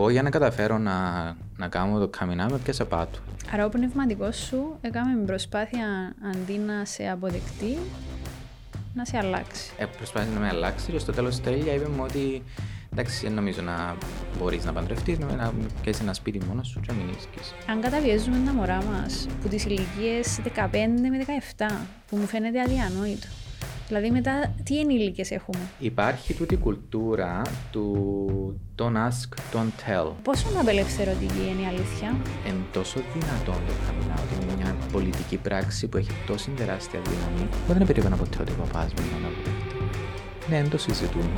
Εγώ για να καταφέρω να, να κάνω το καμινά με πιάσα πάτου. Άρα ο πνευματικός σου έκαμε μια προσπάθεια αντί να σε αποδεκτεί, να σε αλλάξει. Ε, προσπάθησε να με αλλάξει και στο τέλος τέλεια είπε μου ότι εντάξει, δεν νομίζω να μπορείς να παντρευτείς, να, να πιάσει ένα σπίτι μόνος σου και να μην ίσκεις. Αν καταβιέζουμε τα μωρά μας που τις ηλικίες 15 με 17, που μου φαίνεται αδιανόητο. Δηλαδή μετά τι ενήλικες έχουμε; Υπάρχει τούτη κουλτούρα του don't ask, don't tell. Πόσο απελευθερωτική είναι η αλήθεια; Είναι τόσο δυνατόν το καμινά ότι είναι μια πολιτική πράξη που έχει τόση τεράστια δύναμη που δεν περίμενα ποτέ ότι ο παπάς μου να αποδέχεται. Ναι, δεν το συζητούμε.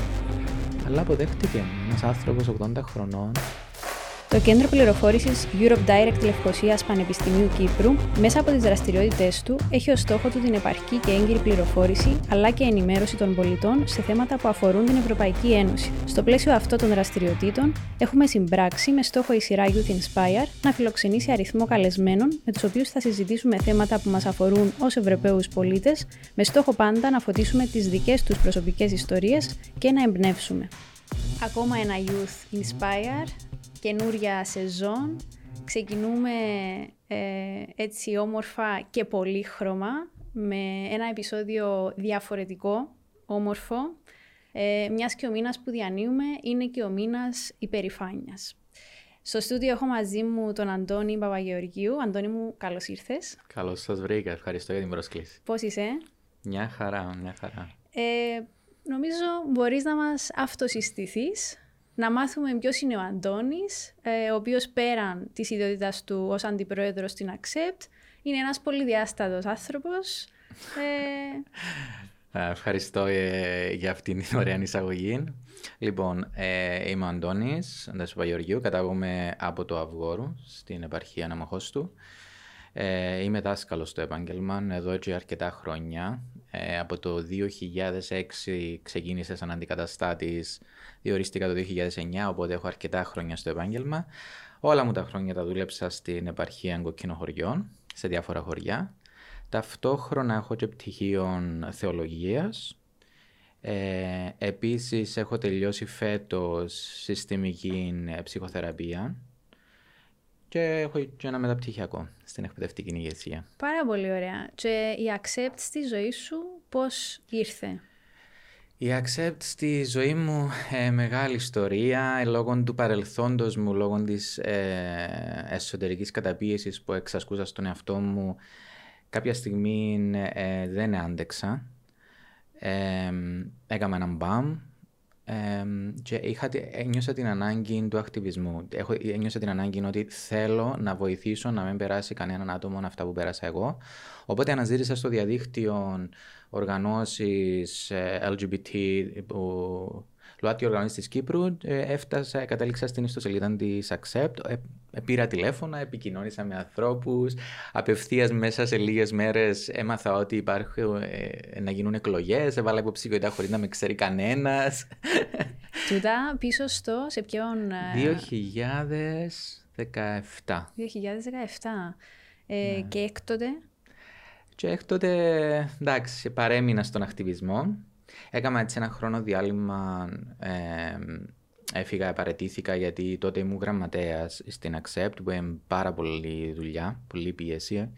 Αλλά αποδέχτηκε ένας άνθρωπος 80 χρονών το Κέντρο Πληροφόρησης Europe Direct Λευκοσίας Πανεπιστημίου Κύπρου, μέσα από τις δραστηριότητέ του, έχει ως στόχο του την επαρκή και έγκυρη πληροφόρηση αλλά και ενημέρωση των πολιτών σε θέματα που αφορούν την Ευρωπαϊκή Ένωση. Στο πλαίσιο αυτών των δραστηριοτήτων, έχουμε συμπράξει με στόχο η σειρά Youth Inspire να φιλοξενήσει αριθμό καλεσμένων με τους οποίους θα συζητήσουμε θέματα που μας αφορούν ως Ευρωπαίους πολίτες, με στόχο πάντα να φωτίσουμε τις δικές τους προσωπικές ιστορίες και να εμπνεύσουμε. Ακόμα ένα Youth Inspire καινούρια σεζόν. Ξεκινούμε ε, έτσι όμορφα και πολύχρωμα με ένα επεισόδιο διαφορετικό, όμορφο, ε, μιας και ο μήνας που διανύουμε είναι και ο μήνας υπερηφάνειας. Στο στούντιο έχω μαζί μου τον Αντώνη Παπαγεωργίου. Αντώνη μου, καλώς ήρθες. Καλώς σας βρήκα. Ευχαριστώ για την πρόσκληση. Πώς είσαι; Μια χαρά, μια χαρά. Ε, νομίζω μπορείς να μας αυτοσυστηθείς να μάθουμε ποιος είναι ο Αντώνης, ε, ο οποίος πέραν της ιδιότητας του ως αντιπρόεδρος στην Accept, είναι ένας πολυδιάστατος άνθρωπος. Ε... Ευχαριστώ ε, για αυτήν την ωραία εισαγωγή. Λοιπόν, ε, είμαι ο Αντώνης, Αντώνης Παγιοργίου, κατάγομαι από το Αυγόρου, στην επαρχία Αναμοχώστου. Ε, είμαι δάσκαλος στο επάγγελμα εδώ και αρκετά χρόνια. Ε, από το 2006 ξεκίνησα σαν αντικαταστάτης, διορίστηκα το 2009, οπότε έχω αρκετά χρόνια στο επάγγελμα. Όλα μου τα χρόνια τα δούλεψα στην επαρχία Κοκκινοχωριών, σε διάφορα χωριά. Ταυτόχρονα έχω και πτυχίο θεολογίας. Ε, επίσης έχω τελειώσει φέτος συστημική ψυχοθεραπεία και έχω και ένα μεταπτυχιακό στην εκπαιδευτική ηγεσία. Πάρα πολύ ωραία. Και η Accept στη ζωή σου πώς ήρθε; Η Accept στη ζωή μου ε, μεγάλη ιστορία ε, λόγω του παρελθόντος μου, λόγω της ε, εσωτερικής καταπίεσης που εξασκούσα στον εαυτό μου κάποια στιγμή ε, δεν άντεξα. Ε, έκανα έναν μπαμ, και είχα, ένιωσα την ανάγκη του ακτιβισμού. Έχω, ένιωσα την ανάγκη ότι θέλω να βοηθήσω να μην περάσει κανέναν άτομο αυτά που πέρασα εγώ. Οπότε αναζήτησα στο διαδίκτυο οργανώσεις ε, LGBT που ΛΟΑΤΚΙ οργανώσει της Κύπρου, ε, έφτασα, κατέληξα στην ιστοσελίδα της Accept, ε, ε, πήρα τηλέφωνα, επικοινώνησα με ανθρώπους. Απευθείας μέσα σε λίγες μέρες έμαθα ότι υπάρχουν να γίνουν εκλογές. Έβαλα υποψηφιότητα χωρίς να με ξέρει κανένας. Τούτα πίσω στο σε ποιον. 2017. 2017. Ε, ναι. Και έκτοτε; Και έκτοτε, εντάξει, παρέμεινα στον ακτιβισμό. Έκανα έτσι ένα χρόνο διάλειμμα. Ε, έφυγα, παρετήθηκα γιατί τότε ήμουν γραμματέας στην Accept που είναι πάρα πολύ δουλειά, πολύ πίεση.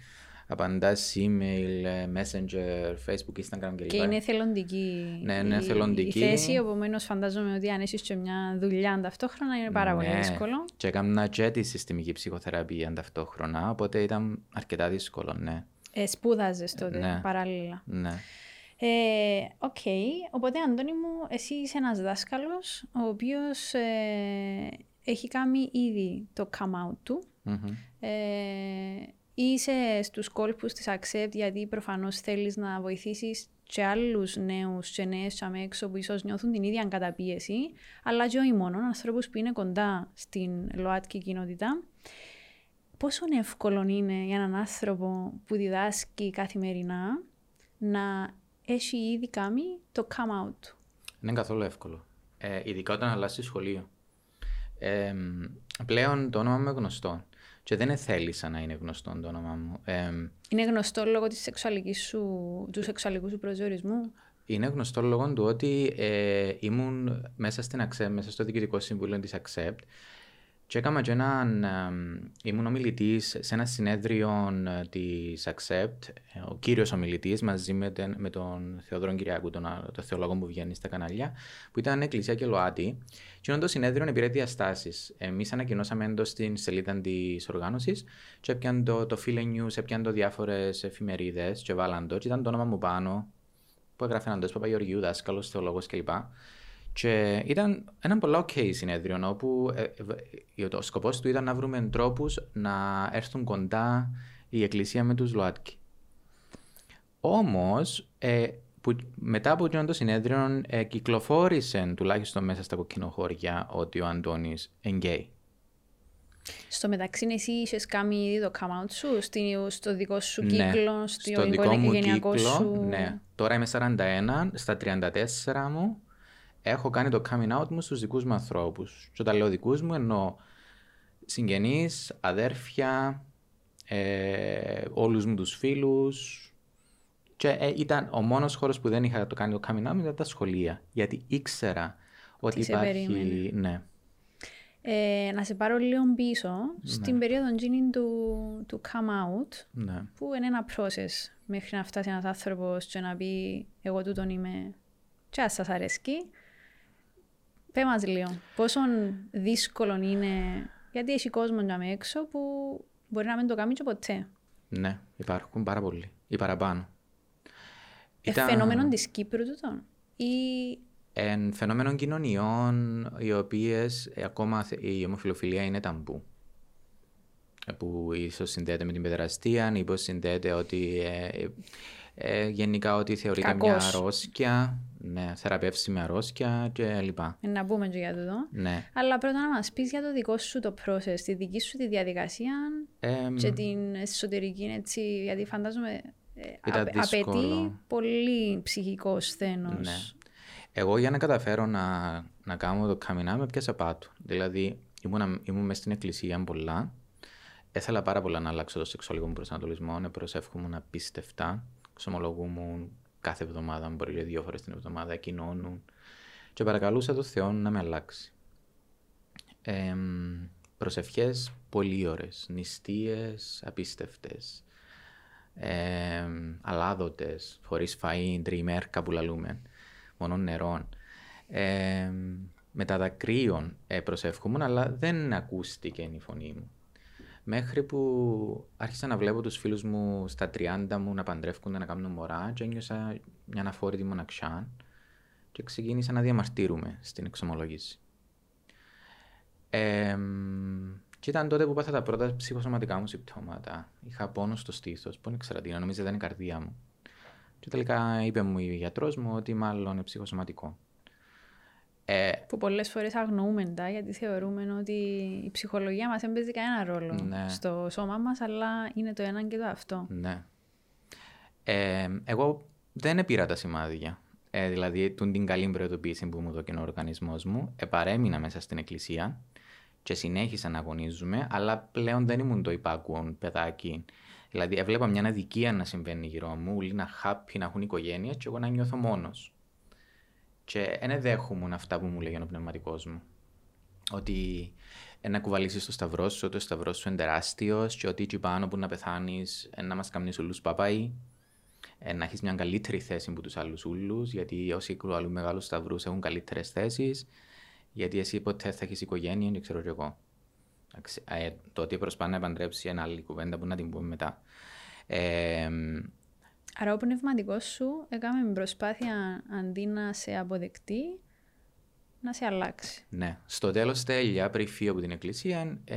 Απαντά email, messenger, facebook, instagram κλπ. Και είναι θελοντική, ναι, είναι θελοντική. η θέση, επομένως φαντάζομαι ότι αν είσαι και μια δουλειά ταυτόχρονα είναι πάρα ναι. πολύ δύσκολο. Και έκανα και τη συστημική ψυχοθεραπεία ταυτόχρονα, οπότε ήταν αρκετά δύσκολο, ναι. Ε, σπούδαζες τότε ναι. παράλληλα. Ναι. Ε, οκ, okay. οπότε Αντώνη μου, εσύ είσαι ένας δάσκαλος ο οποίος ε, έχει κάνει ήδη το come out του. Mm-hmm. Ε, είσαι στους κόλπους της Accept γιατί προφανώς θέλεις να βοηθήσεις και άλλους νέους και νέες και έξω που ίσως νιώθουν την ίδια καταπίεση, αλλά και όχι μόνο, ανθρώπους που είναι κοντά στην ΛΟΑΤΚΙ κοινότητα. Πόσο εύκολο είναι για έναν άνθρωπο που διδάσκει καθημερινά να έχει ήδη κάνει το come out του. Δεν είναι καθόλου εύκολο. Ε, ειδικά όταν αλλάζει σχολείο. Ε, πλέον το όνομα μου είναι γνωστό. Και δεν θέλησα να είναι γνωστό το όνομα μου. Ε, είναι γνωστό λόγω της σεξουαλικής σου, του σεξουαλικού σου προσδιορισμού; Είναι γνωστό λόγω του ότι ε, ήμουν μέσα στην Accept, μέσα στο διοικητικό συμβούλιο της Accept Και έκανα και έναν, ήμουν ομιλητής σε ένα συνέδριο ε, της Accept, ε, ο κύριος ομιλητής μαζί με, τον, με τον Θεοδρόν Κυριακού, τον, τον θεολόγο που βγαίνει στα κανάλια, που ήταν Εκκλησία και ΛΟΑΤΗ. Και το συνέδριο πήρε διαστάσεις. Εμείς ανακοινώσαμε εντός στην σελίδα της οργάνωσης, και έπιαν το, το Φίλε News, έπιαν το διάφορες εφημερίδες, και βάλαν το, και ήταν το όνομα μου πάνω, που έγραφε έναν Παπαγεωργίου, δάσκαλος, θεολόγος κλπ. Και ήταν ένα πολύ ok συνέδριο όπου ε, ε, ο σκοπός του ήταν να βρούμε τρόπους να έρθουν κοντά η Εκκλησία με τους ΛΟΑΤΚΙ. Όμως, ε, μετά από το συνέδριο, ε, κυκλοφόρησε τουλάχιστον μέσα στα κοκκινοχώρια ότι ο Αντώνης είναι γκέι. Στο μεταξύ, εσύ είχες κάνει ήδη το come out σου, στο δικό σου ναι, κύκλο, στο δικό μου κύκλο, σου; Ναι. Τώρα είμαι 41, στα 34 μου έχω κάνει το coming out μου στους δικούς μου ανθρώπους. Και όταν λέω δικούς μου εννοώ συγγενείς, αδέρφια, ε, όλους μου τους φίλους. Και ε, ήταν ο μόνος χώρος που δεν είχα το κάνει το coming out ήταν τα σχολεία. Γιατί ήξερα ότι Τι υπάρχει... Ναι. Ε, να σε πάρω λίγο πίσω, ναι. στην περίοδο τζίνιν του, του come out, ναι. που είναι ένα process μέχρι να φτάσει ένας άνθρωπος και να πει εγώ τούτον είμαι και ας σας αρέσκει. Πέ μας λίγο, πόσο δύσκολο είναι, γιατί έχει κόσμο για με έξω που μπορεί να μην το κάνει και ποτέ. Ναι, υπάρχουν πάρα πολλοί, ή παραπάνω. Ε, Ήταν... Φαινόμενο της Κύπρου τούτο, ή... Εν φαινόμενων κοινωνιών, οι οποίες ε, ακόμα η ομοφιλοφιλία είναι ταμπού. Ε, που ίσως συνδέεται με την παιδεραστία, ίσω συνδέεται ότι ε, ε, γενικά ότι θεωρείται Κακός. μια αρρώστια, ναι, θεραπεύσει με αρρώστια και λοιπά. Ε, να πούμε και για το Ναι. Αλλά πρώτα να μας πεις για το δικό σου το process, τη δική σου τη διαδικασία ε, και την εσωτερική έτσι, γιατί φαντάζομαι ε, απαιτεί πολύ ψυχικό σθένος. Ναι. Εγώ για να καταφέρω να, να κάνω το καμινά με πιάσα πάτου. Δηλαδή ήμουν, ήμουν μέσα στην εκκλησία πολλά. Έθελα πάρα πολλά να αλλάξω το σεξουαλικό μου προσανατολισμό, να προσεύχομαι απίστευτα ξομολογούμουν κάθε εβδομάδα, μπορεί και δύο φορές την εβδομάδα, κοινώνουν. Και παρακαλούσα το Θεό να με αλλάξει. Ε, προσευχές πολύ ώρες, νηστείες απίστευτες, ε, αλάδοτες, χωρίς φαΐ, τριμέρκα που λαλούμε, μόνο νερών. Ε, με τα δακρύων ε, προσεύχομαι, αλλά δεν ακούστηκε η φωνή μου. Μέχρι που άρχισα να βλέπω τους φίλους μου στα 30 μου να παντρεύκονται, να κάνουν μωρά και ένιωσα μια αναφόρητη μοναξιά και ξεκίνησα να διαμαρτύρουμε στην εξομολόγηση. Ε, και ήταν τότε που πάθα τα πρώτα ψυχοσωματικά μου συμπτώματα. Είχα πόνος στο στήθος, που δεν ήξερα τι να νομίζω ήταν η καρδία μου. Και τελικά είπε μου η γιατρός μου ότι μάλλον είναι ψυχοσωματικό. Ε, που πολλές φορές αγνοούμε τα γιατί θεωρούμε ότι η ψυχολογία μας δεν παίζει κανένα ρόλο ναι. στο σώμα μας αλλά είναι το ένα και το αυτό. Ναι. Ε, εγώ δεν πήρα τα σημάδια. Ε, δηλαδή την καλή προειδοποίηση που μου δόκινε ο οργανισμός μου, επαρέμεινα μέσα στην εκκλησία και συνέχισα να αγωνίζουμε, αλλά πλέον δεν ήμουν το υπάκουον παιδάκι. Δηλαδή, έβλεπα μια αδικία να συμβαίνει γύρω μου, όλοι να χάπι, να έχουν οικογένεια και εγώ να νιώθω μόνος. Και δεν δέχομαι αυτά που μου λέει ο πνευματικό μου. Ότι να κουβαλήσεις το σταυρό σου, ότι ο σταυρός σου είναι τεράστιος, και ότι εκεί πάνω που να πεθάνεις, να μας κάνει όλου παπαί, να έχεις μια καλύτερη θέση από τους άλλους ούλους, γιατί όσοι κουβαλούν μεγάλους σταυρούς έχουν καλύτερες θέσεις, γιατί εσύ ποτέ θα έχεις οικογένεια, δεν ξέρω κι εγώ. Ε, το ότι προσπάθει να επαντρέψει ένα άλλη κουβέντα που να την πούμε μετά. Ε, Άρα ο πνευματικό σου έκαμε προσπάθεια αντί να σε αποδεκτεί, να σε αλλάξει. Ναι. Στο τέλος τέλεια, πριν φύγω από την εκκλησία, ε,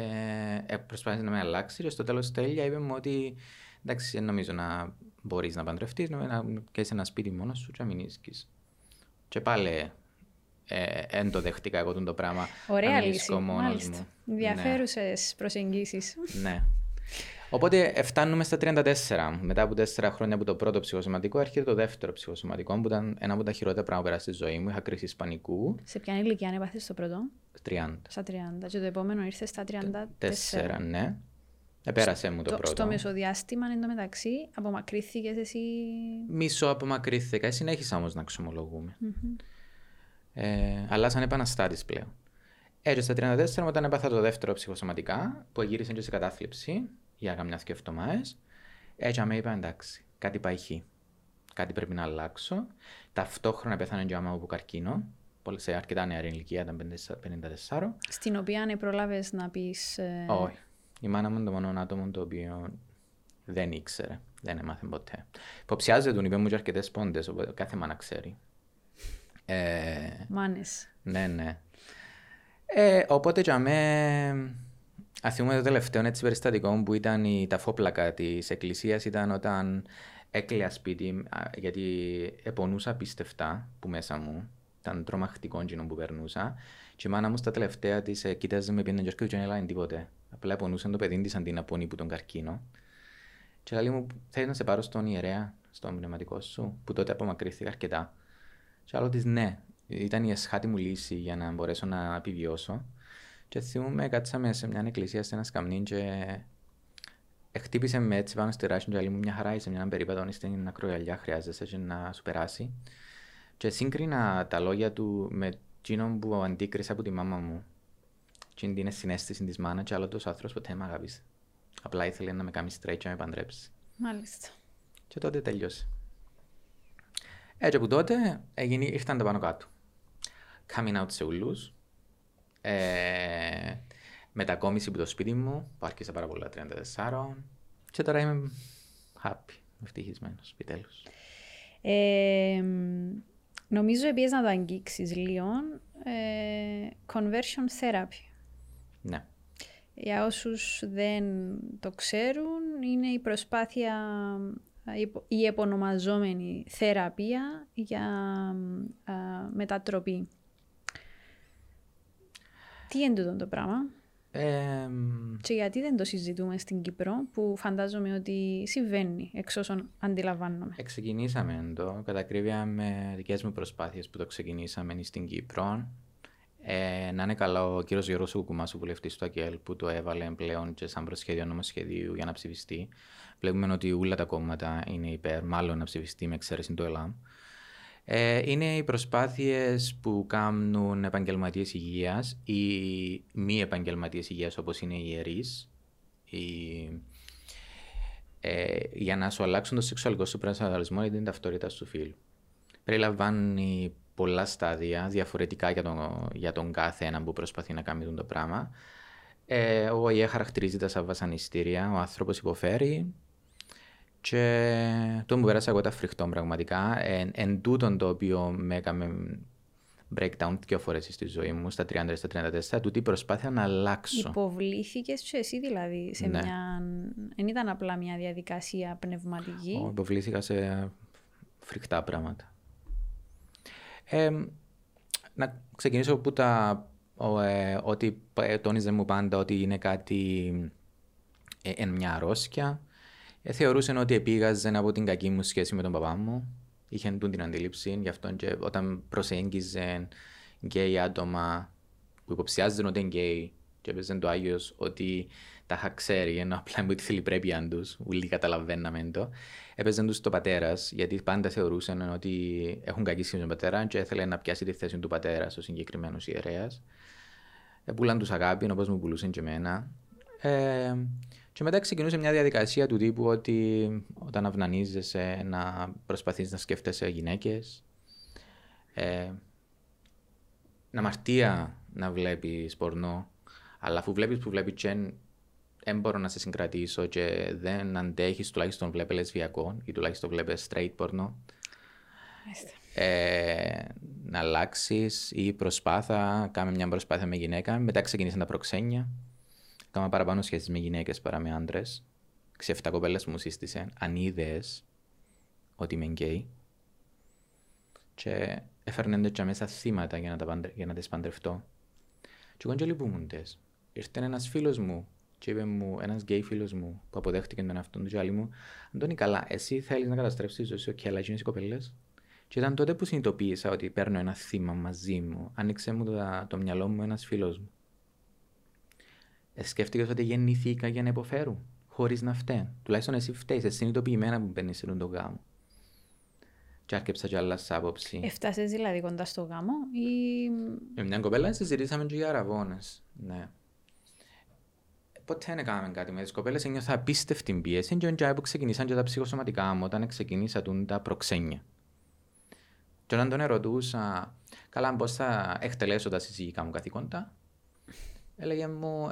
ε, προσπάθησε να με αλλάξει και στο τέλος τέλεια είπε μου ότι εντάξει, νομίζω να μπορείς να παντρευτείς, να, να σε ένα σπίτι μόνος σου και να μην ίσκεις. Και πάλι δεν ε, το δέχτηκα εγώ το πράγμα. Ωραία λύση, μάλιστα. Ενδιαφέρουσε ναι. προσεγγίσεις. Ναι. Οπότε φτάνουμε στα 34. Μετά από 4 χρόνια από το πρώτο ψυχοσωματικό, έρχεται το δεύτερο ψυχοσωματικό, που ήταν ένα από τα χειρότερα πράγματα που στη ζωή μου. Είχα κρίση πανικού. Σε ποια ηλικία έπαθες το πρώτο, 30. Στα 30. Και το επόμενο ήρθε στα 34. 4, ναι. Επέρασε μου το, το πρώτο. Στο μεσοδιάστημα εν τω μεταξύ, απομακρύνθηκε εσύ; Μισό απομακρύνθηκα. Συνέχισα όμως να ξομολογούμε. Mm-hmm. Ε, αλλά σαν επαναστάτης πλέον. Έτσι στα 34 όταν έπαθα το δεύτερο ψυχοσωματικά, που γύρισε και σε κατάθλιψη για καμιά και εβδομάδες, έτσι με είπα εντάξει, κάτι πάει χει. Κάτι πρέπει να αλλάξω. Ταυτόχρονα πέθανε και ο άμα από καρκίνο, σε αρκετά νεαρή ηλικία, ήταν 54. Στην οποία αν προλάβες να πεις. Ε... Όχι. Η μάνα μου είναι το μόνο άτομο το οποίο δεν ήξερε. Δεν έμαθε ποτέ. Υποψιάζεται τον, είπε μου και αρκετές πόντες, οπότε κάθε μάνα ξέρει. Ε, Μάνες. Ναι, ναι. Ε, οπότε για με... Αθιούμε το τελευταίο έτσι περιστατικό που ήταν η ταφόπλακα της εκκλησίας ήταν όταν έκλαια σπίτι γιατί επονούσα πιστευτά που μέσα μου ήταν τρομακτικό εκείνο που περνούσα και η μάνα μου στα τελευταία της ε, κοίταζε με πίνε και δεν έλαβε τίποτε. Απλά επονούσαν το παιδί της αντί να πονεί που τον καρκίνο. Και λέει μου, θέλεις να σε πάρω στον ιερέα, στον πνευματικό σου, που τότε απομακρύθηκα αρκετά. Και άλλο της ναι, ήταν η εσχάτη μου λύση για να μπορέσω να επιβιώσω. Και θυμούμαι, κάτσαμε σε μια εκκλησία σε ένα σκαμνί και χτύπησε με έτσι πάνω στη ράση και λέει μου μια χαρά είσαι μια περίπατο στην ακρογιαλιά χρειάζεσαι και να σου περάσει. Και σύγκρινα τα λόγια του με εκείνον που αντίκρισα από τη μάμα μου. Και είναι συνέστηση της μάνα και άλλος τόσο άνθρωπος ποτέ με αγάπησε. Απλά ήθελε να με κάνει straight και να με παντρέψει. Μάλιστα. Και τότε τελειώσε. Έτσι από τότε έγινε, ήρθαν τα πάνω κάτω. Coming out σε ούλους. Ε, μετακόμιση από το σπίτι μου, που άρχισα πάρα πολλά 34. Και τώρα είμαι happy, ευτυχισμένος, επιτέλους. Ε, νομίζω επίσης να το αγγίξεις λίγο. Ε, conversion therapy. Ναι. Για όσους δεν το ξέρουν, είναι η προσπάθεια, η επωνομαζόμενη θεραπεία για μετατροπή. Τι είναι τούτο το πράγμα; Ε, και γιατί δεν το συζητούμε στην Κύπρο, που φαντάζομαι ότι συμβαίνει, εξ όσων αντιλαμβάνομαι. Ξεκινήσαμε το, κατά με δικές μου προσπάθειες που το ξεκινήσαμε στην Κύπρο. Ε, να είναι καλά ο κύριος Γιώργος Κουκουμάς, ο βουλευτής του ΑΚΕΛ, που το έβαλε πλέον και σαν προσχέδιο νομοσχεδίου για να ψηφιστεί. Βλέπουμε ότι όλα τα κόμματα είναι υπέρ, μάλλον να ψηφιστεί με εξαίρεση το ΕΛΑΜ. Ε, είναι οι προσπάθειες που κάνουν επαγγελματίες υγείας ή μη επαγγελματίες υγείας όπως είναι οι ιερείς. Ε, για να σου αλλάξουν το σεξουαλικό σου προσανατολισμό ή την ταυτότητα του φίλου. Περιλαμβάνει πολλά στάδια διαφορετικά για τον, για τον κάθε ένα που προσπαθεί να κάνει το πράγμα. Ε, ο ΟΗΕ χαρακτηρίζεται σαν βασανιστήρια, ο άνθρωπος υποφέρει και το μου πέρασα εγώ τα φρικτό πραγματικά. Εν, εν τούτον το οποίο με έκαμε breakdown δύο φορές στη ζωή μου, στα 30 στα 34, τούτη προσπάθεια να αλλάξω. Υποβλήθηκες και εσύ δηλαδή σε ναι. μια. Δεν ήταν απλά μια διαδικασία πνευματική; Ο, υποβλήθηκα σε φρικτά πράγματα. Ε, να ξεκινήσω από τα ε, ότι τόνιζε μου πάντα ότι είναι κάτι ε, εν μια αρρώστια. Ε, θεωρούσε ότι επήγαζε από την κακή μου σχέση με τον παπά μου. Είχε την αντίληψη, γι' αυτό και όταν προσέγγιζε γκέι άτομα που υποψιάζονταν ότι είναι γκέι και έπαιζε το Άγιος ότι τα είχα ξέρει, ενώ απλά μου τη θηλυπρέπεια τους, ούλοι καταλαβαίναμε το. Έπαιζε τους το πατέρας, γιατί πάντα θεωρούσαν ότι έχουν κακή σχέση με τον πατέρα και ήθελε να πιάσει τη θέση του πατέρας ο συγκεκριμένος ιερέας. Πούλαν τους αγάπη, όπως μου πουλούσαν και εμένα. Ε, και μετά ξεκινούσε μια διαδικασία του τύπου ότι όταν αυνανίζεσαι να προσπαθείς να σκέφτεσαι γυναίκες. Ε, να μαρτία να βλέπεις πορνό, αλλά αφού βλέπεις που βλέπεις τσεν δεν μπορώ να σε συγκρατήσω και δεν αντέχεις, τουλάχιστον βλέπε λεσβιακό ή τουλάχιστον βλέπε straight porno. Ε, να αλλάξεις ή προσπάθα, κάμε μια προσπάθεια με γυναίκα. Μετά ξεκινήσαν τα προξένια. Έκαμα παραπάνω σχέσεις με γυναίκες παρά με άντρες. Έξι-εφτά κοπέλες μου σύστησε αν είδες ότι είμαι γκέι. Και έφερνε και μέσα θύματα για να, τα για να τις παντρευτώ. Και εγώ και λυπούμουν Ήρθε ένας φίλος μου και είπε μου ένας γκέι φίλος μου που αποδέχτηκε τον εαυτό του, και μου, Αντώνη, καλά, εσύ θέλεις να καταστρέψεις τη ζωή σου, και αλλά οι κοπέλες. Και ήταν τότε που συνειδητοποίησα ότι παίρνω ένα θύμα μαζί μου. Άνοιξε μου το, το μυαλό μου ένας φίλος μου. Ε, σκέφτηκες ότι γεννήθηκα για να υποφέρω, χωρίς να φταίω. Τουλάχιστον εσύ φταίεις, εσύ συνειδητοποιημένα που μπαίνεις σε τον γάμο. και άρκεψα και άλλας άποψη. Έφτασες δηλαδή κοντά στο γάμο ή... Με μια κοπέλα συζητήσαμε και για αραβώνες. Ναι. Ποτέ δεν έκαναμε κάτι με τις κοπέλες, ένιωθα απίστευτη πίεση και όταν που ξεκινήσαν και τα ψυχοσωματικά μου, όταν ξεκινήσα τα προξένια. Και όταν τον ερωτούσα, καλά πώς θα εκτελέσω τα συζυγικά μου καθήκοντα, έλεγε μου,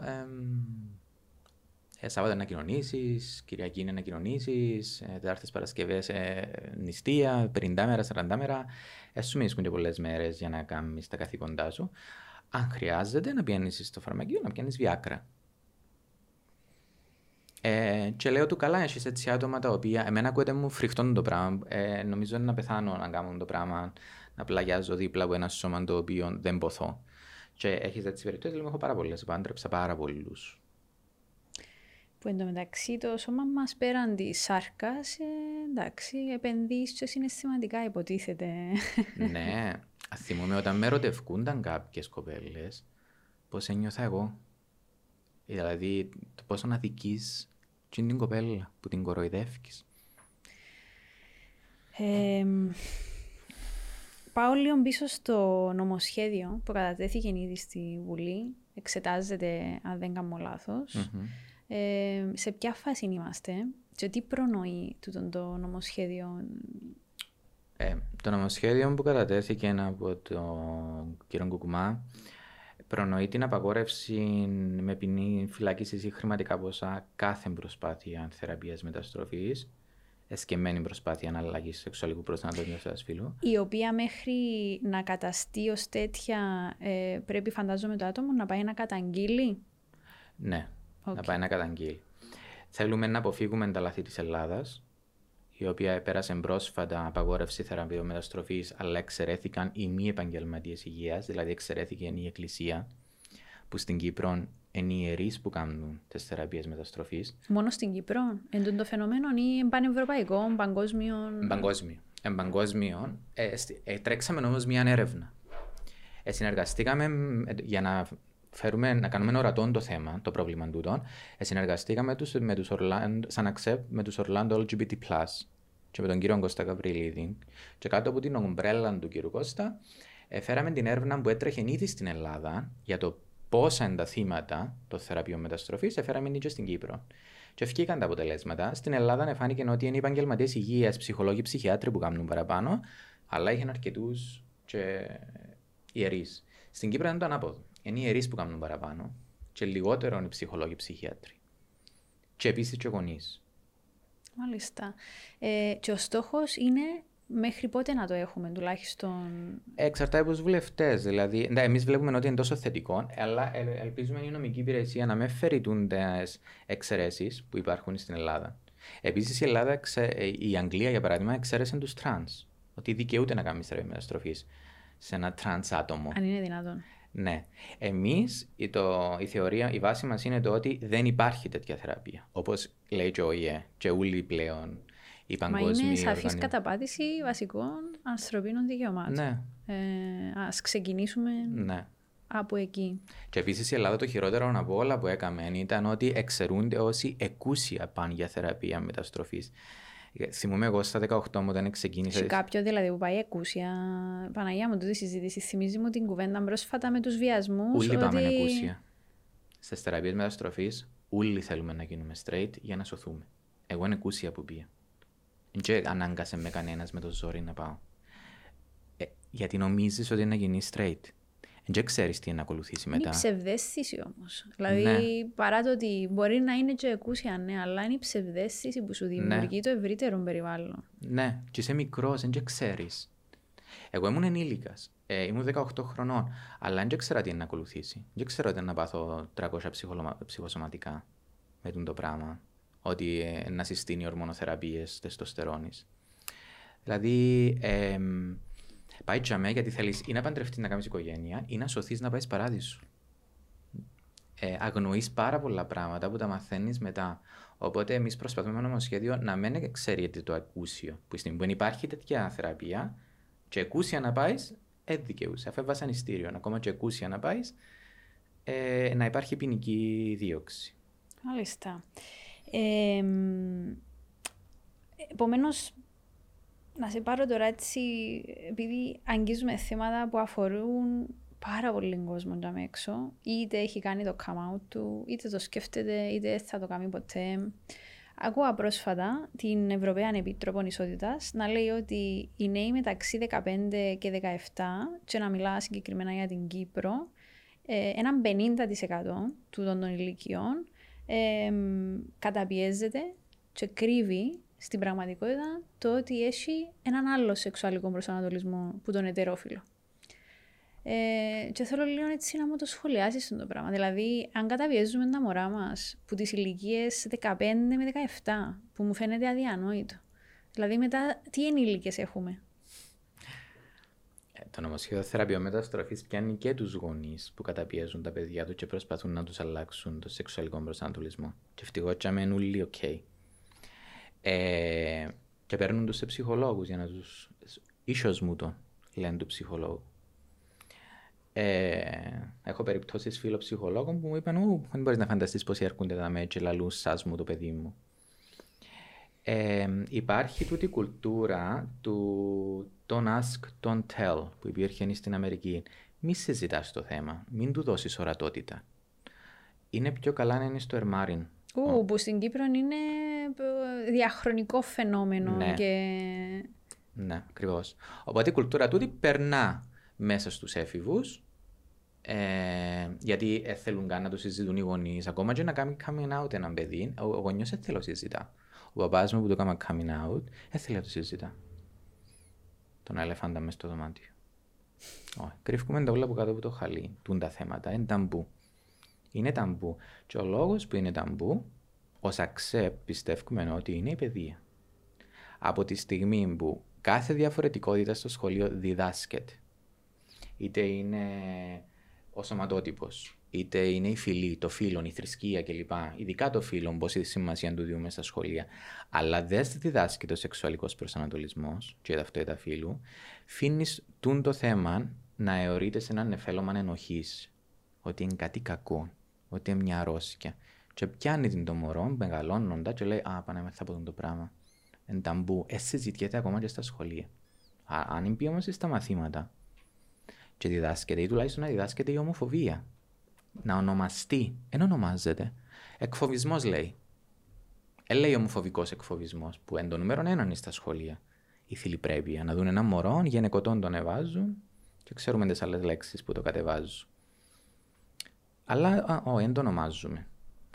ε, Σάββατο να κοινωνήσει, Κυριακή είναι να κοινωνήσει, ε, Τετάρτε Παρασκευές ε, νηστεία, 50 μέρα, 40 μέρα. Έσου μείνουν και πολλές μέρες για να κάνεις τα καθήκοντά σου. Αν χρειάζεται να πιάνεις στο φαρμακείο, να πιάνεις βιάκρα. Ε, και λέω του καλά, έχεις έτσι άτομα τα οποία εμένα ακούεται μου φρικτόν το πράγμα. Ε, νομίζω είναι να πεθάνω να κάνω το πράγμα, να πλαγιάζω δίπλα από ένα σώμα το οποίο δεν ποθώ. Και έχεις έτσι περιπτώσεις, λέω, έχω πάρα πολλές. Πάντρεψα πάρα πολλούς που εντωμεταξύ το σώμα μας πέραν της σάρκας, ε, εντάξει, επενδύει σε συναισθηματικά υποτίθεται. ναι, θυμούμαι όταν με ερωτευκούνταν κάποιες κοπέλες, πώς ένιωθα εγώ. Δηλαδή, το πόσο να αδική την κοπέλα που την κοροϊδεύει. Ε, πάω λίγο πίσω στο νομοσχέδιο που κατατέθηκε ήδη στη Βουλή. Εξετάζεται, αν δεν κάνω ε, σε ποια φάση είμαστε και τι προνοεί τούτο το νομοσχέδιο; Ε, το νομοσχέδιο που κατατέθηκε από τον κύριο Κουκουμά προνοεί την απαγόρευση με ποινή φυλάκισης ή χρηματικά ποσά κάθε προσπάθεια θεραπείας μεταστροφής εσκεμμένη προσπάθεια αναλλαγής σεξουαλικού προσανατολισμού σε φύλου. Η οποία μέχρι να καταστεί ως τέτοια ε, πρέπει φαντάζομαι το άτομο να πάει να καταγγείλει; Ναι, okay. να πάει να καταγγείλει. Θέλουμε να αποφύγουμε τα λάθη της Ελλάδας, η οποία πέρασε πρόσφατα απαγόρευση θεραπείων μεταστροφή, αλλά εξαιρέθηκαν οι μη επαγγελματίες υγείας, δηλαδή εξαιρέθηκε η Εκκλησία, που στην Κύπρο είναι οι ιερείς που κάνουν τις θεραπείες μεταστροφής. Μόνος στην Κύπρο, εν το φαινομένο ή πανευρωπαϊκό, παγκόσμιο. Παγκόσμιο. Εν παγκόσμιο. Ε, ε, τρέξαμε όμως μια έρευνα. Ε, συνεργαστήκαμε για να φέρουμε, να κάνουμε ορατό το θέμα, το πρόβλημα τούτο, ε, συνεργαστήκαμε τους, με τους Orlando, σαν accept με τους Orlando LGBT+, και με τον κύριο Κώστα Καβριλίδη. Και κάτω από την ομπρέλα του κύριου Κώστα, ε, φέραμε την έρευνα που έτρεχε ήδη στην Ελλάδα για το πόσα είναι τα θύματα των θεραπείων μεταστροφής, έφεραμε και στην Κύπρο. Και βγήκαν τα αποτελέσματα. Στην Ελλάδα φάνηκε ότι είναι οι επαγγελματίες υγείας, ψυχολόγοι, ψυχιάτροι που κάνουν παραπάνω, αλλά είχαν αρκετούς και ιερείς. Στην Κύπρο ήταν το ανάποδο είναι οι ιερείς που κάνουν παραπάνω και λιγότερο είναι οι ψυχολόγοι οι ψυχίατροι. Και επίσης και γονείς. Μάλιστα. Ε, και ο στόχος είναι μέχρι πότε να το έχουμε τουλάχιστον; Εξαρτάται από τους βουλευτές. Δηλαδή, εμείς βλέπουμε ότι είναι τόσο θετικό, αλλά ελπίζουμε η νομική υπηρεσία να μεν φέρει τις εξαιρέσεις που υπάρχουν στην Ελλάδα. Επίσης, η Ελλάδα, η Αγγλία για παράδειγμα, εξαίρεσε τους τρανς. Ότι δικαιούται να κάνει θεραπεία μεταστροφής σε ένα τρανς άτομο. Αν είναι δυνατόν. Ναι. Εμείς, η, η θεωρία, η βάση μας είναι το ότι δεν υπάρχει τέτοια θεραπεία. Όπως λέει και ο ΟΗΕ, και όλοι πλέον οι παγκόσμιοι. Μα είναι σαφής καταπάτηση βασικών ανθρωπίνων δικαιωμάτων. Ναι. Ε, Α ξεκινήσουμε ναι. από εκεί. Και επίσης η Ελλάδα το χειρότερο από όλα που έκαμε ήταν ότι εξαιρούνται όσοι εκούσια πάνε για θεραπεία μεταστροφής. Θυμούμαι εγώ στα 18 μου όταν ξεκίνησα. Σε κάποιο δηλαδή που πάει εκούσια. Παναγία μου, τούτη συζήτηση θυμίζει μου την κουβέντα πρόσφατα με τους βιασμούς. Όλοι ότι... πάμε εκούσια. Στις θεραπείες μεταστροφής, όλοι θέλουμε να γίνουμε straight για να σωθούμε. Εγώ είναι εκούσια που πήγα. Δεν ανάγκασε με κανένας με το ζόρι να πάω. Ε, γιατί νομίζεις ότι είναι να γίνεις straight δεν ξέρεις τι να ακολουθήσει μετά. Είναι ψευδέστηση όμως. Δηλαδή, ναι. παρά το ότι μπορεί να είναι και εκούσια, ναι, αλλά είναι η ψευδέστηση που σου δημιουργεί ναι. το ευρύτερο περιβάλλον. Ναι, και είσαι μικρός, δεν ξέρεις. Εγώ ήμουν ενήλικας. Ε, ήμουν 18 χρονών, αλλά δεν ξέρα τι είναι να ακολουθήσει. Δεν ξέρω ότι να πάθω 300 ψυχοσωματικά με το πράγμα. Ότι ε, να συστήνει ορμονοθεραπείες τεστοστερόνη. Δηλαδή, ε, Πάει τσαμέ γιατί θέλεις ή να παντρευτείς να κάνεις οικογένεια ή να σωθείς να πάεις παράδεισο. Ε, Αγνοείς πάρα πολλά πράγματα που τα μαθαίνεις μετά. Οπότε εμείς προσπαθούμε με νομοσχέδιο να μην ξέρετε το ακούσιο. Που στιγμή που υπάρχει τέτοια θεραπεία, και ακούσια να πάεις, δεν δικαιούσε. Αφού βασανιστήριο, ακόμα και ακούσια να πάεις, ε, να υπάρχει ποινική δίωξη. Μάλιστα. Ε, Επομένως, να σε πάρω τώρα έτσι, επειδή αγγίζουμε θέματα που αφορούν πάρα πολύ κόσμος για έξω, είτε έχει κάνει το come out του, είτε το σκέφτεται, είτε θα το κάνει ποτέ. Ακούω πρόσφατα την Ευρωπαία Επίτροπο Ισότητας να λέει ότι οι νέοι μεταξύ 15 και 17, και να μιλά συγκεκριμένα για την Κύπρο, ε, έναν 50% του των ηλικιών ε, καταπιέζεται και κρύβει στην πραγματικότητα το ότι έχει έναν άλλο σεξουαλικό προσανατολισμό που τον ετερόφιλο. Ε, και θέλω λίγο έτσι να μου το σχολιάσεις το πράγμα. Δηλαδή, αν καταβιέζουμε τα μωρά μας που τις ηλικίες 15 με 17, που μου φαίνεται αδιανόητο. Δηλαδή, μετά τι ενήλικες έχουμε; Ε, το νομοσχέδιο θεραπείας μεταστροφής πιάνει και τους γονείς που καταπιέζουν τα παιδιά τους και προσπαθούν να τους αλλάξουν το σεξουαλικό προσανατολισμό. Και ευτυχώς και όλοι ok. Okay. Ε, και παίρνουν τους σε ψυχολόγους για να τους. ίσως μου το λένε του ψυχολόγου. Ε, έχω περιπτώσεις φίλων ψυχολόγων που μου είπαν: Ού, δεν μπορείς να φανταστείς πόσοι έρχονται δαμέ τζιαι λαλούσιν μου το παιδί μου. Ε, υπάρχει τούτη κουλτούρα του don't ask, don't tell που υπήρχε στην Αμερική. Μη συζητάς το θέμα, μην του δώσεις ορατότητα. Είναι πιο καλά να είναι στο ερμάριν. Ού, που στην Κύπρο είναι διαχρονικό φαινόμενο. Ναι, και... ναι ακριβώς. Οπότε η κουλτούρα τούτη περνά μέσα στους έφηβους ε, γιατί ε, θέλουν καν να το συζητούν οι γονείς. Ακόμα και να κάνει coming out έναν παιδί, ο, ο γονιός δεν θέλει να συζητά. Ο παπάς μου που το κάνει coming out, δεν θέλει να το συζητά. Τον ελεφάντα μέσα στο δωμάτιο. Όχι. Κρύφουμε τα όλα από κάτω από το χαλί. Τούν τα θέματα. Είναι ταμπού. Είναι ταμπού. Και ο λόγος που είναι ταμπού, ω accept πιστεύουμε ότι είναι η παιδεία. Από τη στιγμή που κάθε διαφορετικότητα στο σχολείο διδάσκεται, είτε είναι ο σωματότυπος. Είτε είναι η φυλή, το φίλο, η θρησκεία κλπ. Ειδικά το φίλο, πώς η σημασία του διούμε στα σχολεία. Αλλά δεν διδάσκει το σεξουαλικός προσανατολισμός και η ταυτότητα φίλου. Φύνεις τούν το θέμα να αιωρείται σε έναν εφέλωμα ενοχής. Ότι είναι κάτι κακό. Ότι είναι μια αρρώστια. Και πιάνει την το μωρό, μεγαλώνοντα, και λέει: Α, πάνε μέσα από το πράγμα. Εν ταμπού. Ε, συζητιέται ακόμα και στα σχολεία. Α, αν πει όμω στα μαθήματα, και διδάσκεται ή τουλάχιστον να διδάσκεται η ομοφοβία. Να ονομαστεί. Εν ονομάζεται. Εκφοβισμός λέει. Ε, λέει ομοφοβικός εκφοβισμός που εν το νούμερο έναν είναι στα σχολεία. Η θηλυπρέπεια. Να δουν ένα μωρό, γενεκοτών τον εβάζουν και ξέρουμε τις άλλες λέξεις που το κατεβάζουν. Αλλά, όχι, δεν το ονομάζουμε.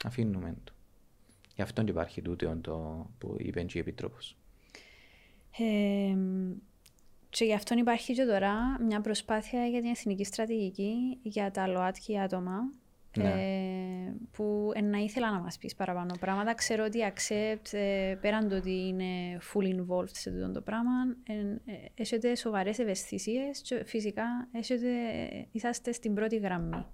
Αφήνουμε το. Γι' αυτό και υπάρχει τούτο το που είπε και η Επίτροπος. Ε, και γι' αυτό υπάρχει και τώρα μια προσπάθεια για την εθνική στρατηγική για τα ΛΟΑΤΚΙ άτομα. Ναι. Ε, που ε, να ήθελα να μας πεις παραπάνω πράγματα. Ξέρω ότι Accept, ε, πέραν το ότι είναι full involved σε αυτό το πράγμα, ε, ε, έχετε σοβαρές ευαισθησίες και φυσικά έχετε, ε, είσαστε στην πρώτη γραμμή.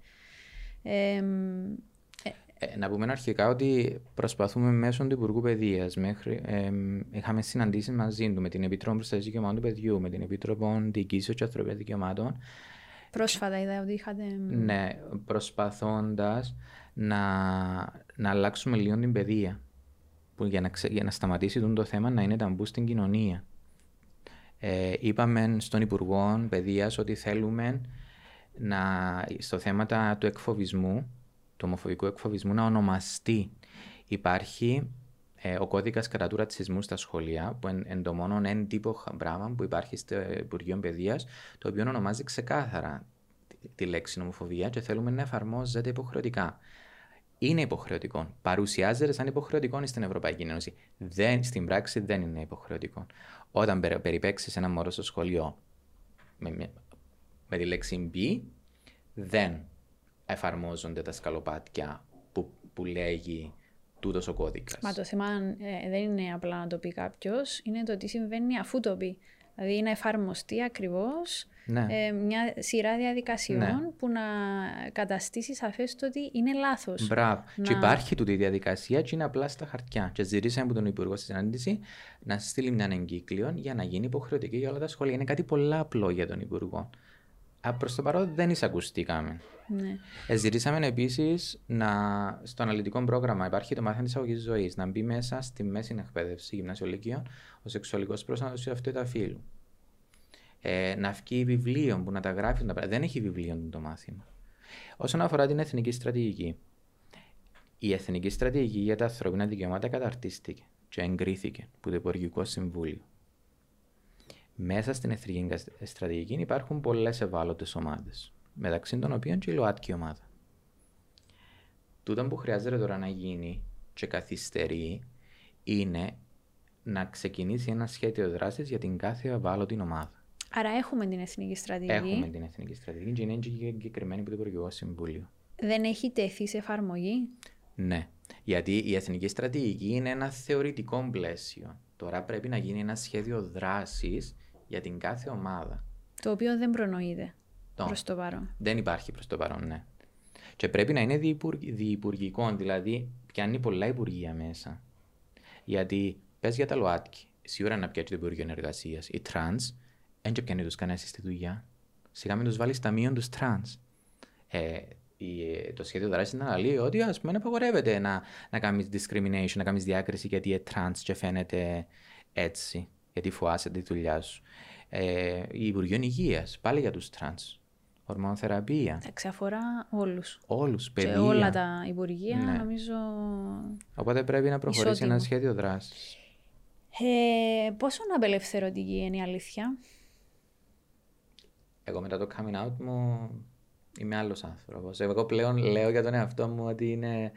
Ε, ε, να πούμε αρχικά ότι προσπαθούμε μέσω του Υπουργού Παιδείας. Ε, είχαμε συναντήσεις μαζί του με την Επιτροπή Προστασίας Δικαιωμάτων του Παιδιού, με την Επιτροπή Διοικήσεως και Ανθρωπίνων Δικαιωμάτων. Πρόσφατα είδα ότι είχατε. Ναι, προσπαθώντας να, να αλλάξουμε λίγο την παιδεία. Που για, να, για να σταματήσει το θέμα να είναι ταμπού στην κοινωνία. Ε, είπαμε στον Υπουργό Παιδείας ότι θέλουμε να, στο θέμα του εκφοβισμού του ομοφοβικού εκφοβισμού να ονομαστεί. Υπάρχει ε, ο κώδικας κατά του ρατσισμού στα σχολεία, που εν, το μόνο ένα τύπο πράγμα που υπάρχει στο Υπουργείο Παιδείας, το οποίο ονομάζει ξεκάθαρα τη, λέξη νομοφοβία και θέλουμε να εφαρμόζεται υποχρεωτικά. Είναι υποχρεωτικό. Παρουσιάζεται σαν υποχρεωτικό στην Ευρωπαϊκή Ένωση. Δεν, στην πράξη δεν είναι υποχρεωτικό. Όταν περιπέξεις ένα μωρό στο σχολείο με, με, με τη λέξη B, δεν εφαρμόζονται τα σκαλοπάτια που, που λέγει τούτος ο κώδικας. Μα το θέμα ε, δεν είναι απλά να το πει κάποιος, είναι το τι συμβαίνει αφού το πει. Δηλαδή να εφαρμοστεί ακριβώς ναι. ε, μια σειρά διαδικασιών ναι. που να καταστήσει σαφές το ότι είναι λάθος. Μπράβο. Να... Και υπάρχει τούτη η διαδικασία και είναι απλά στα χαρτιά. Και ζητήσαμε από τον Υπουργό στη συνάντηση να στείλει μια εγκύκλιο για να γίνει υποχρεωτική για όλα τα σχόλια. Είναι κάτι πολύ απλό για τον Υπουργό. Προς το παρόν δεν εισακουστήκαμε. Ναι. Ε, ζητήσαμε επίσης να στο αναλυτικό πρόγραμμα υπάρχει το μάθημα της αγωγής ζωής να μπει μέσα στη μέση εκπαίδευση γυμνασιολικίων ο σεξουαλικός προσανατολισμός του φύλου. Ε, να βγει βιβλίο που να τα γράφει. Να... Δεν έχει βιβλίο το μάθημα. Όσον αφορά την εθνική στρατηγική, η εθνική στρατηγική για τα ανθρώπινα δικαιώματα καταρτίστηκε και εγκρίθηκε από το Υπουργικό Συμβούλιο. Μέσα στην εθνική στρατηγική υπάρχουν πολλές ευάλωτες ομάδες, μεταξύ των οποίων και η ΛΟΑΤΚΙ ομάδα. Τούτο που χρειάζεται τώρα να γίνει και καθυστερεί είναι να ξεκινήσει ένα σχέδιο δράσης για την κάθε ευάλωτη ομάδα. Άρα έχουμε την εθνική στρατηγική. Έχουμε την εθνική στρατηγική και είναι εγκεκριμένη από το Υπουργικό Συμβούλιο. Δεν έχει τεθεί σε εφαρμογή; Ναι. Γιατί η εθνική στρατηγική είναι ένα θεωρητικό πλαίσιο. Τώρα πρέπει να γίνει ένα σχέδιο δράσης για την κάθε ομάδα. Το οποίο δεν προνοείται προς το παρόν. Δεν υπάρχει προς το παρόν, ναι. Και πρέπει να είναι διυπουργικό, δηλαδή πιάνει πολλά υπουργεία μέσα. Γιατί πες για τα ΛΟΑΤΚΙ, σίγουρα να πιάσει το Υπουργείο Εργασίας. Οι τρανς, δεν πιάνει τους κανένας στη δουλειά. Σιγά μην τους βάλεις ταμείο τους τρανς. Ε, το σχέδιο δράσης να λέει ότι ας πούμε απαγορεύεται να, να κάνεις discrimination, να κάνεις διάκριση γιατί είναι trans και φαίνεται έτσι, γιατί φοάσαι τη δουλειά σου. Ε, η Υπουργείο Υγείας, πάλι για τους trans. Ορμονοθεραπεία. Εντάξει, αφορά όλους. Όλους, παιδιά. Και όλα τα υπουργεία, ναι. νομίζω. Οπότε πρέπει να προχωρήσει ισότιμο. ένα σχέδιο δράσης. Ε, πόσο απελευθερωτική είναι η αλήθεια; Εγώ μετά το coming out μου είμαι άλλος άνθρωπος. Εγώ πλέον λέω για τον εαυτό μου ότι είναι,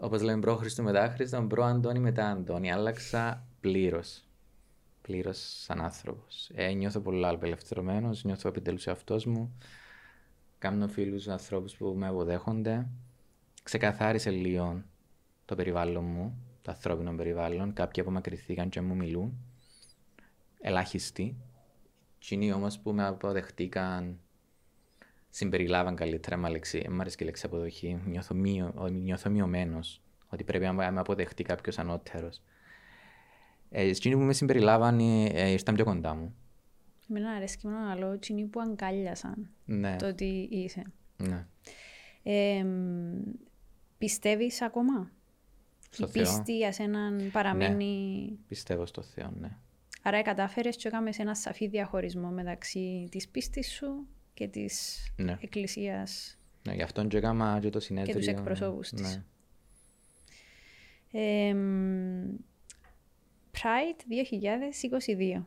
όπως λέμε, προ Χριστού μετά Χριστό, προ Αντώνη μετά Αντώνη. Άλλαξα πλήρως. Πλήρως σαν άνθρωπος. Ε, νιώθω πολύ απελευθερωμένος, νιώθω επιτέλους εαυτός μου. Κάνω φίλους ανθρώπους που με αποδέχονται. Ξεκαθάρισε λίγο το περιβάλλον μου, το ανθρώπινο περιβάλλον. Κάποιοι απομακρυνθήκαν και μου μιλούν. Ελάχιστοι. Εκείνοι όμως που με αποδεχτήκαν συμπεριλάβαν καλύτερα. Μ' αρέσει και η λέξη αποδοχή. Νιώθω, μειω, νιώθω μειωμένος. Ότι πρέπει να με αποδεχτεί κάποιος ανώτερος. Ε, εκείνοι που με συμπεριλάβαν ε, ήρθαν πιο κοντά μου. Εμένα αρέσει και μόνο άλλο εκείνοι που αγκάλιασαν ναι. το ότι είσαι. Ναι. Ε, πιστεύεις ακόμα; Στο η πίστη για σέναν παραμένει... Ναι. Πιστεύω στο Θεό, ναι. Άρα κατάφερες και έκαμες ένα σαφή διαχωρισμό μεταξύ της πίστης σου και της ναι. εκκλησίας. Ναι, γι' αυτόν και έκανα και το συνέδριο. Και τους εκπροσώπους της. Ναι. Ε, Pride 2022.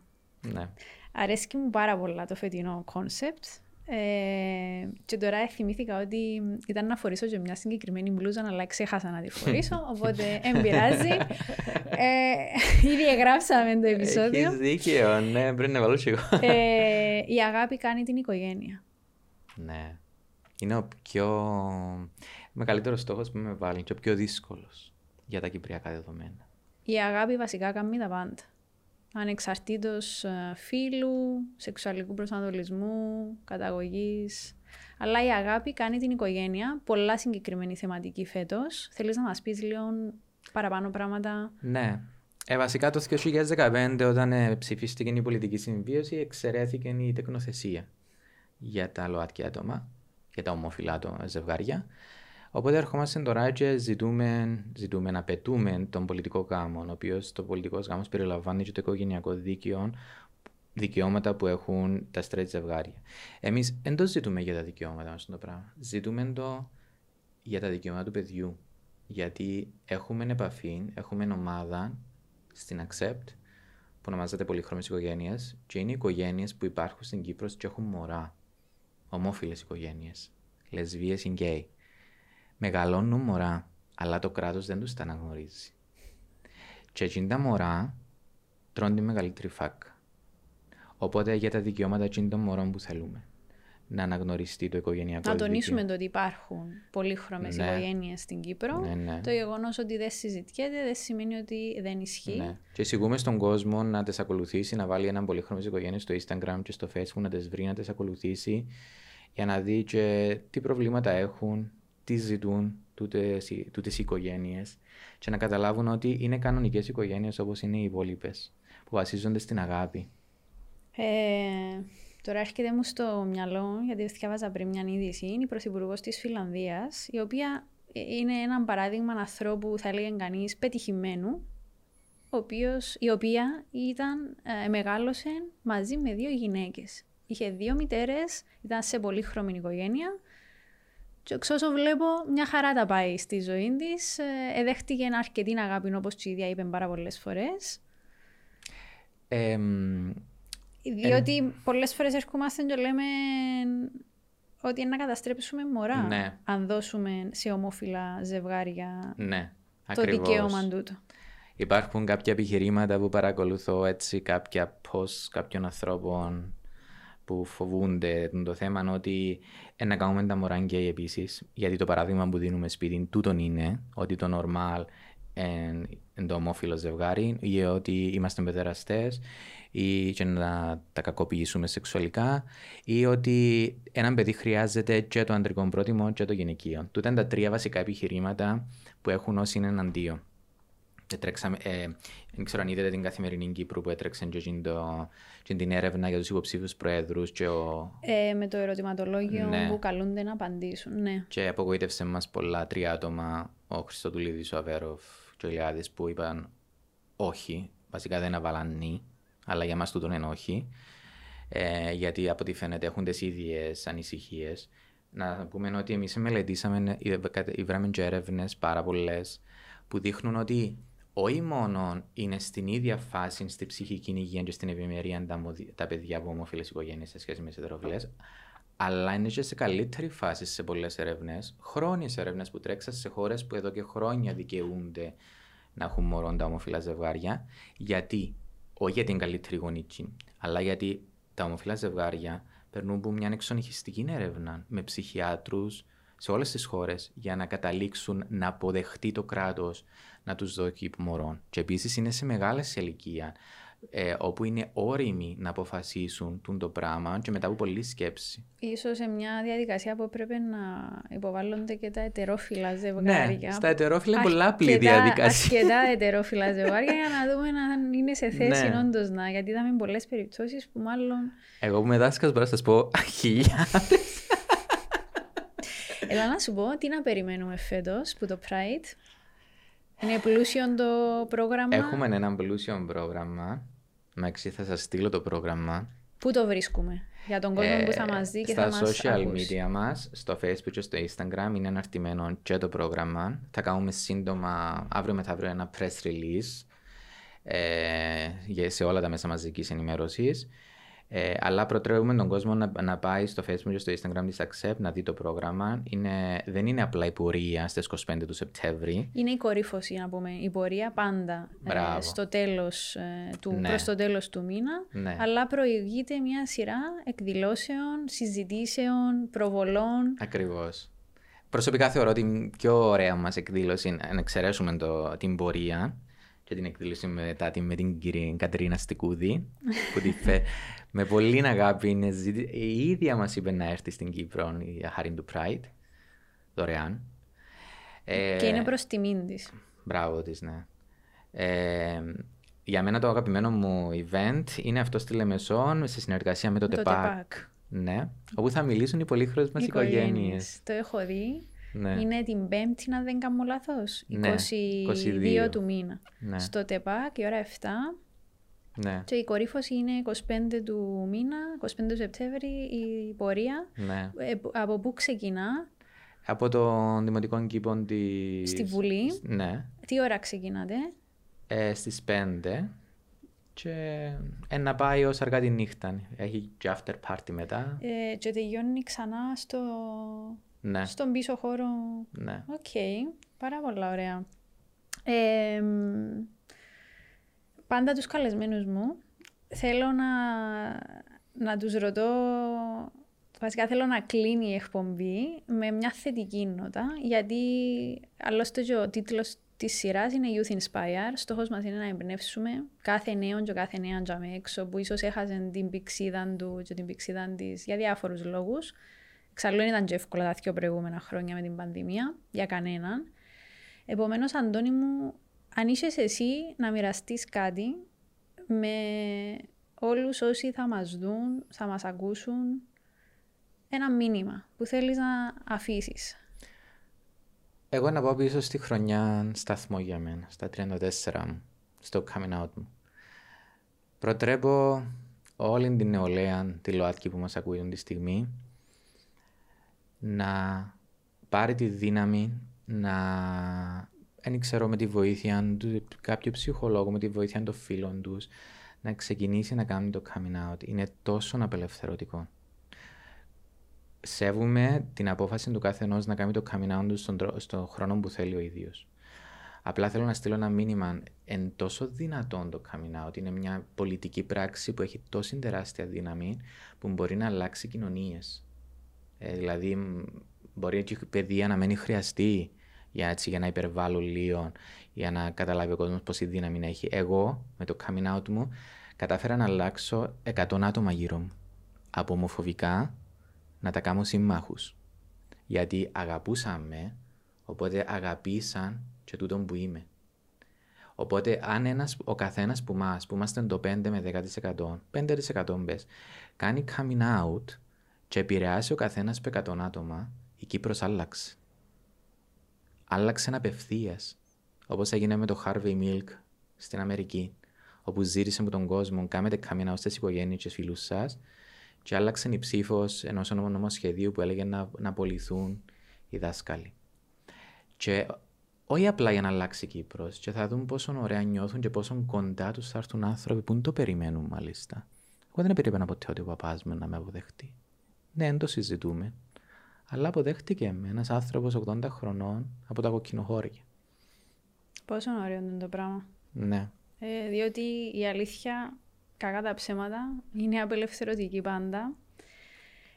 Ναι. Αρέσκει μου πάρα πολλά το φετινό concept. Ε, και τώρα θυμήθηκα ότι ήταν να φορήσω και μια συγκεκριμένη μπλούζα, αλλά ξέχασα να τη φορήσω, οπότε δεν πειράζει. Ε, ήδη εγγράψαμε το επεισόδιο. Έχεις δίκαιο, ναι, πρέπει να βάλω και εγώ. Ε, η αγάπη κάνει την οικογένεια. Ναι. Είναι ο πιο μεγαλύτερος στόχος που με βάλει και ο πιο δύσκολος για τα κυπριακά δεδομένα. Η αγάπη βασικά κάνει τα πάντα ανεξαρτήτως ε, φίλου, σεξουαλικού προσανατολισμού, καταγωγής. Αλλά η αγάπη κάνει την οικογένεια, πολλά συγκεκριμένη θεματική φέτος. Θέλεις να μας πεις λίγο παραπάνω πράγματα; Ναι. Ε, βασικά το 2015 όταν ε, ψηφίστηκε η πολιτική συμβίωση εξαιρέθηκε η τεκνοθεσία για τα ΛΟΑΤΚΙ άτομα, για τα ομόφυλα ζευγάρια. Οπότε ερχόμαστε τώρα και ζητούμε, ζητούμε να πετούμε τον πολιτικό γάμο, ο οποίος το πολιτικός γάμος περιλαμβάνει και το οικογενειακό δίκαιο, δικαιώματα που έχουν τα straight ζευγάρια. Εμείς δεν το ζητούμε για τα δικαιώματα μας το πράγμα. Ζητούμε το για τα δικαιώματα του παιδιού. Γιατί έχουμε επαφή, έχουμε ομάδα στην Accept που ονομάζεται Πολύχρωμες Οικογένειες και είναι οικογένειες που υπάρχουν στην Κύπρο και έχουν μωρά. Ομόφυλες οικογένειες. Λεσβείε ή γκέι μεγαλώνουν μωρά, αλλά το κράτος δεν τους τα αναγνωρίζει. Και εκείνη τα μωρά τρώνε τη μεγαλύτερη φάκα. Οπότε για τα δικαιώματα εκείνων των μωρών που θέλουμε. Να αναγνωριστεί το οικογενειακό Να τονίσουμε το ότι υπάρχουν πολύχρωμες ναι. οικογένειες στην Κύπρο. Ναι, ναι. Το γεγονός ότι δεν συζητιέται δεν σημαίνει ότι δεν ισχύει. Ναι. Και εισηγούμε στον κόσμο να τις ακολουθήσει, να βάλει έναν πολύχρωμες οικογένειε στο Instagram και στο Facebook, να τις βρει, να τις ακολουθήσει για να δει και τι προβλήματα έχουν, τι ζητούν τούτε οι οικογένειες και να καταλάβουν ότι είναι κανονικές οικογένειες όπως είναι οι υπόλοιπες που βασίζονται στην αγάπη. Ε, Τώρα έρχεται μου στο μυαλό, γιατί διάβαζα πριν μια είδηση, είναι η πρωθυπουργός της Φιλανδίας, η οποία είναι ένα παράδειγμα ανθρώπου, θα έλεγε κανείς, πετυχημένου, ο οποίος, η οποία ήταν, ε, μεγάλωσε μαζί με δύο γυναίκες. Είχε δύο μητέρες, ήταν σε πολύχρωμη οικογένεια και εξ όσο βλέπω μια χαρά τα πάει στη ζωή της. Ε, εδέχτηκε ένα αρκετή αγάπη όπως η ίδια είπε πάρα πολλές φορές. Ε, Διότι ε, πολλές φορές έρχομαστε και λέμε ότι είναι να καταστρέψουμε μωρά ναι. αν δώσουμε σε ομόφυλα ζευγάρια ναι, το δικαίωμα τούτο. Υπάρχουν κάποια επιχειρήματα που παρακολουθώ έτσι, κάποια πώς κάποιων ανθρώπων που φοβούνται το θέμα ότι να κάνουμε τα μωρά γκέι επίσης. Γιατί το παράδειγμα που δίνουμε σπίτι τούτον είναι ότι το normal είναι το ομόφυλο ζευγάρι ή ότι είμαστε παιδεραστέ ή και να τα κακοποιήσουμε σεξουαλικά ή ότι ένα παιδί χρειάζεται και το αντρικό πρότιμο και το γυναικείο. Τούτα είναι τα τρία βασικά επιχειρήματα που έχουν όσοι είναι εναντίον. Τρέξαμε, ε, δεν ξέρω αν είδατε την καθημερινή Κύπρου που έτρεξε και, το, και την έρευνα για τους υποψήφιους προέδρους και ο... ε, με το ερωτηματολόγιο ναι. που καλούνται να απαντήσουν, ναι. Και απογοήτευσε μας πολλά τρία άτομα, ο Χριστοτουλίδης, ο Αβέροφ και ο Ηλιάδης που είπαν όχι, βασικά δεν έβαλαν νη, αλλά για μας τούτον είναι όχι, ε, γιατί από ό,τι φαίνεται έχουν τις ίδιες ανησυχίες. Να πούμε ότι εμείς μελετήσαμε, βράμε και έρευνες πάρα πολλές που δείχνουν ότι όχι μόνο είναι στην ίδια φάση στη ψυχική υγεία και στην ευημερία τα, παιδιά από ομοφυλές οικογένειες σε σχέση με τις ετεροφιλέ, αλλά είναι και σε καλύτερη φάση σε πολλές ερευνέ, χρόνιες ερευνέ που τρέξαν σε χώρες που εδώ και χρόνια δικαιούνται να έχουν μωρό τα ομοφυλά ζευγάρια. Γιατί, όχι για την καλύτερη γονική, αλλά γιατί τα ομοφυλά ζευγάρια περνούν από μια εξονυχιστική έρευνα με ψυχιάτρους σε όλες τις χώρες για να καταλήξουν να αποδεχτεί το κράτος να τους δώσει μωρών. Και επίσης είναι σε μεγάλε ηλικία, ε, όπου είναι όριμοι να αποφασίσουν το πράγμα και μετά από πολλή σκέψη. Ίσως σε μια διαδικασία που πρέπει να υποβάλλονται και τα ετερόφιλα ζευγάρια. Ναι, στα ετερόφιλα είναι πολλά απλή διαδικασία. Αρκετά ετερόφιλα ζευγάρια για να δούμε αν είναι σε θέση ναι. όντως να. Γιατί είδαμε πολλές περιπτώσεις που μάλλον. Εγώ που με δάσκαλος μπορώ να σας πω χιλιάδες. Έλα να σου πω τι να περιμένουμε φέτος που το Pride. Είναι πλούσιο το πρόγραμμα; Έχουμε ένα πλούσιο πρόγραμμα. Μαξί θα σας στείλω το πρόγραμμα. Πού το βρίσκουμε, για τον κόσμο που θα ε, μας δει και θα μας Στα social media μας, στο facebook και στο instagram είναι αναρτημένο και το πρόγραμμα. Θα κάνουμε σύντομα, αύριο μεθαύριο ένα press release ε, σε όλα τα μέσα μαζικής ενημέρωσης. Ε, αλλά προτρέπουμε τον κόσμο να, να πάει στο Facebook και στο Instagram της Accept να δει το πρόγραμμα. Είναι, δεν είναι απλά η πορεία στις 25 του Σεπτέμβρη. Είναι η κορύφωση, να πούμε. Η πορεία πάντα ε, στο τέλος, ε, του, ναι. προς το τέλος του μήνα. Ναι. Αλλά προηγείται μια σειρά εκδηλώσεων, συζητήσεων, προβολών. Ακριβώς. Προσωπικά θεωρώ ότι η πιο ωραία μας εκδήλωση, να εξαιρέσουμε το, την πορεία, και την εκδήλωση μετά με την κυρία Κατρίνα Στικούδη που τη φε... με πολύ αγάπη είναι η ίδια μας είπε να έρθει στην Κύπρο η χάρη του Pride δωρεάν και είναι προς τιμήν της μπράβο της ναι ε, για μένα το αγαπημένο μου event είναι αυτό στη Λεμεσόν σε συνεργασία με το, το ΤΕΠΑΚ. Ναι, όπου θα μιλήσουν οι πολύχρονες μας οικογένειες. Το έχω δει. Ναι. Είναι την Πέμπτη, αν δεν κάνω λάθος. Ναι, 22, του μήνα. Ναι. Στο ΤΕΠΑΚ, η ώρα 7. Ναι. Και η κορύφωση είναι 25 του μήνα, 25 του Σεπτέμβρη, η πορεία. Ναι. Ε, από πού ξεκινά; Από τον Δημοτικό Κήπο τη. Στη Βουλή. Ναι. Τι ώρα ξεκινάτε; Ε, Στις 5 και ε, να πάει ως αργά τη νύχτα. Έχει και after party μετά. Ε, και τελειώνει ξανά στο ναι. Στον πίσω χώρο. Ναι. Ok. Okay. Πάρα πολλά ωραία. Ε, πάντα τους καλεσμένους μου θέλω να, να τους ρωτώ Βασικά θέλω να κλείνει η εκπομπή με μια θετική νότα, γιατί άλλωστε και ο τίτλος της σειράς είναι Youth Inspire. Στόχος μας είναι να εμπνεύσουμε κάθε νέο και κάθε νέα τζαμί έξω που ίσως έχασε την πηξίδα του και την πηξίδα της για διάφορους λόγους. Εξάλλου δεν ήταν και εύκολα τα δύο προηγούμενα χρόνια με την πανδημία, για κανέναν. Επομένως, Αντώνη μου, αν είσαι εσύ να μοιραστείς κάτι με όλους όσοι θα μας δουν, θα μας ακούσουν, ένα μήνυμα που θέλεις να αφήσεις. Εγώ να πάω πίσω στη χρονιά σταθμό για μένα, στα 34 μου, στο coming out μου. Προτρέπω όλη την νεολαία, τη ΛΟΑΤΚΙ που μας ακούει τη στιγμή, να πάρει τη δύναμη να δεν ξέρω με τη βοήθεια του κάποιου ψυχολόγου, με τη βοήθεια των φίλων τους, να ξεκινήσει να κάνει το coming out. Είναι τόσο απελευθερωτικό. Σέβουμε την απόφαση του καθενός να κάνει το coming out του στον, στον χρόνο που θέλει ο ίδιος. Απλά θέλω να στείλω ένα μήνυμα. Εν τόσο δυνατόν το coming out είναι μια πολιτική πράξη που έχει τόση τεράστια δύναμη που μπορεί να αλλάξει κοινωνίες. Ε, δηλαδή, μπορεί και η παιδεία να μένει χρειαστεί για, έτσι, για να υπερβάλλω λίγο, για να καταλάβει ο κόσμος πόση δύναμη να έχει. Εγώ, με το coming out μου, κατάφερα να αλλάξω 100 άτομα γύρω μου. Από ομοφοβικά να τα κάνω συμμάχους. Γιατί αγαπούσαν με, οπότε αγαπήσαν και τούτον που είμαι. Οπότε, αν ένας, ο καθένας που μας, που είμαστε το 5 με 10%, 5% μπες, κάνει coming out και επηρεάσει ο καθένας με 100 άτομα, η Κύπρος άλλαξε. Άλλαξε απευθεία. Όπως έγινε με το Harvey Milk στην Αμερική, όπου ζήτησε με τον κόσμο, κάνετε coming out στι οικογένειες και φίλους σας, και άλλαξε η ψήφος ενός νομοσχεδίου που έλεγε να, να απολυθούν οι δάσκαλοι. Και όχι απλά για να αλλάξει η Κύπρος, και θα δουν πόσο ωραία νιώθουν και πόσο κοντά τους θα έρθουν άνθρωποι που το περιμένουν μάλιστα. Εγώ δεν περίμενα ποτέ ότι ο παπάς μου να με αποδεχτεί. Ναι, δεν το συζητούμε. Αλλά αποδέχτηκε με ένας άνθρωπος 80 χρονών από τα κοκκινοχώρια. Πόσο ωραίο είναι το πράγμα. Ναι. Ε, διότι η αλήθεια, κακά τα ψέματα, είναι απελευθερωτική πάντα.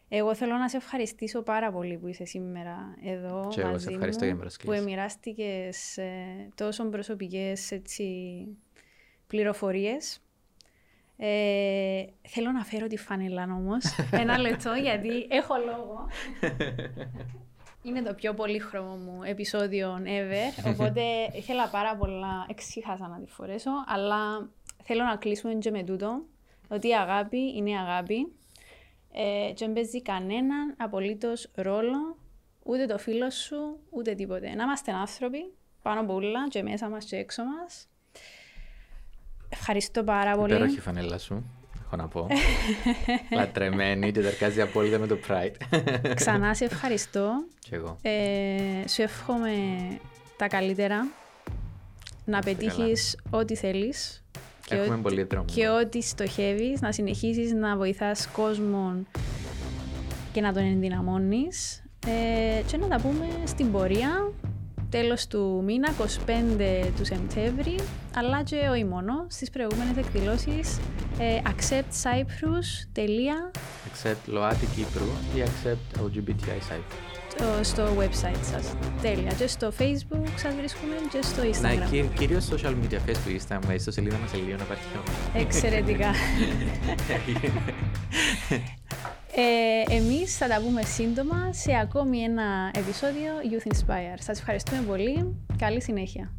Εγώ θέλω να σε ευχαριστήσω πάρα πολύ που είσαι σήμερα εδώ και μαζί εγώ ευχαριστώ μου, για που εμοιράστηκες ε, τόσο προσωπικές πληροφορίες. Ε, θέλω να φέρω τη φανελά όμως. Ένα λεπτό γιατί έχω λόγο. Είναι το πιο πολύχρωμο μου επεισόδιο ever. Οπότε ήθελα πάρα πολλά. Εξήχασα να τη φορέσω. Αλλά θέλω να κλείσουμε και με τούτο. Ότι η αγάπη είναι αγάπη. Ε, και δεν παίζει κανέναν απολύτως ρόλο ούτε το φίλο σου, ούτε τίποτε. Να είμαστε άνθρωποι πάνω από όλα και μέσα μας και έξω μας. Ευχαριστώ πάρα πολύ. Υπέροχη φανέλα σου, έχω να πω. Λατρεμένη και τερκάζει απόλυτα με το Pride. Ξανά σε ευχαριστώ. Και εγώ. Ε, σου εύχομαι τα καλύτερα. Να πετύχεις ό,τι θέλεις. Και Έχουμε ό,τι, πολύ δρόμο. Και ό,τι στοχεύεις, να συνεχίσεις να βοηθάς κόσμο και να τον ενδυναμώνεις. Ε, και να τα πούμε στην πορεία τέλος του μήνα, 25 του Σεπτέμβρη, αλλά και όχι μόνο, στις προηγούμενες εκδηλώσεις ε, acceptcyprus.com Accept Loati Κύπρου ή Accept LGBTI Cyprus. Στο website σας. Τέλεια. Και στο facebook σας βρίσκουμε και στο instagram. Ναι, κυρίως social media, facebook, instagram, στο σελίδα μας λίγο να υπάρχει Εξαιρετικά. Ε, εμείς θα τα πούμε σύντομα σε ακόμη ένα επεισόδιο Youth Inspire. Σας ευχαριστούμε πολύ. Καλή συνέχεια.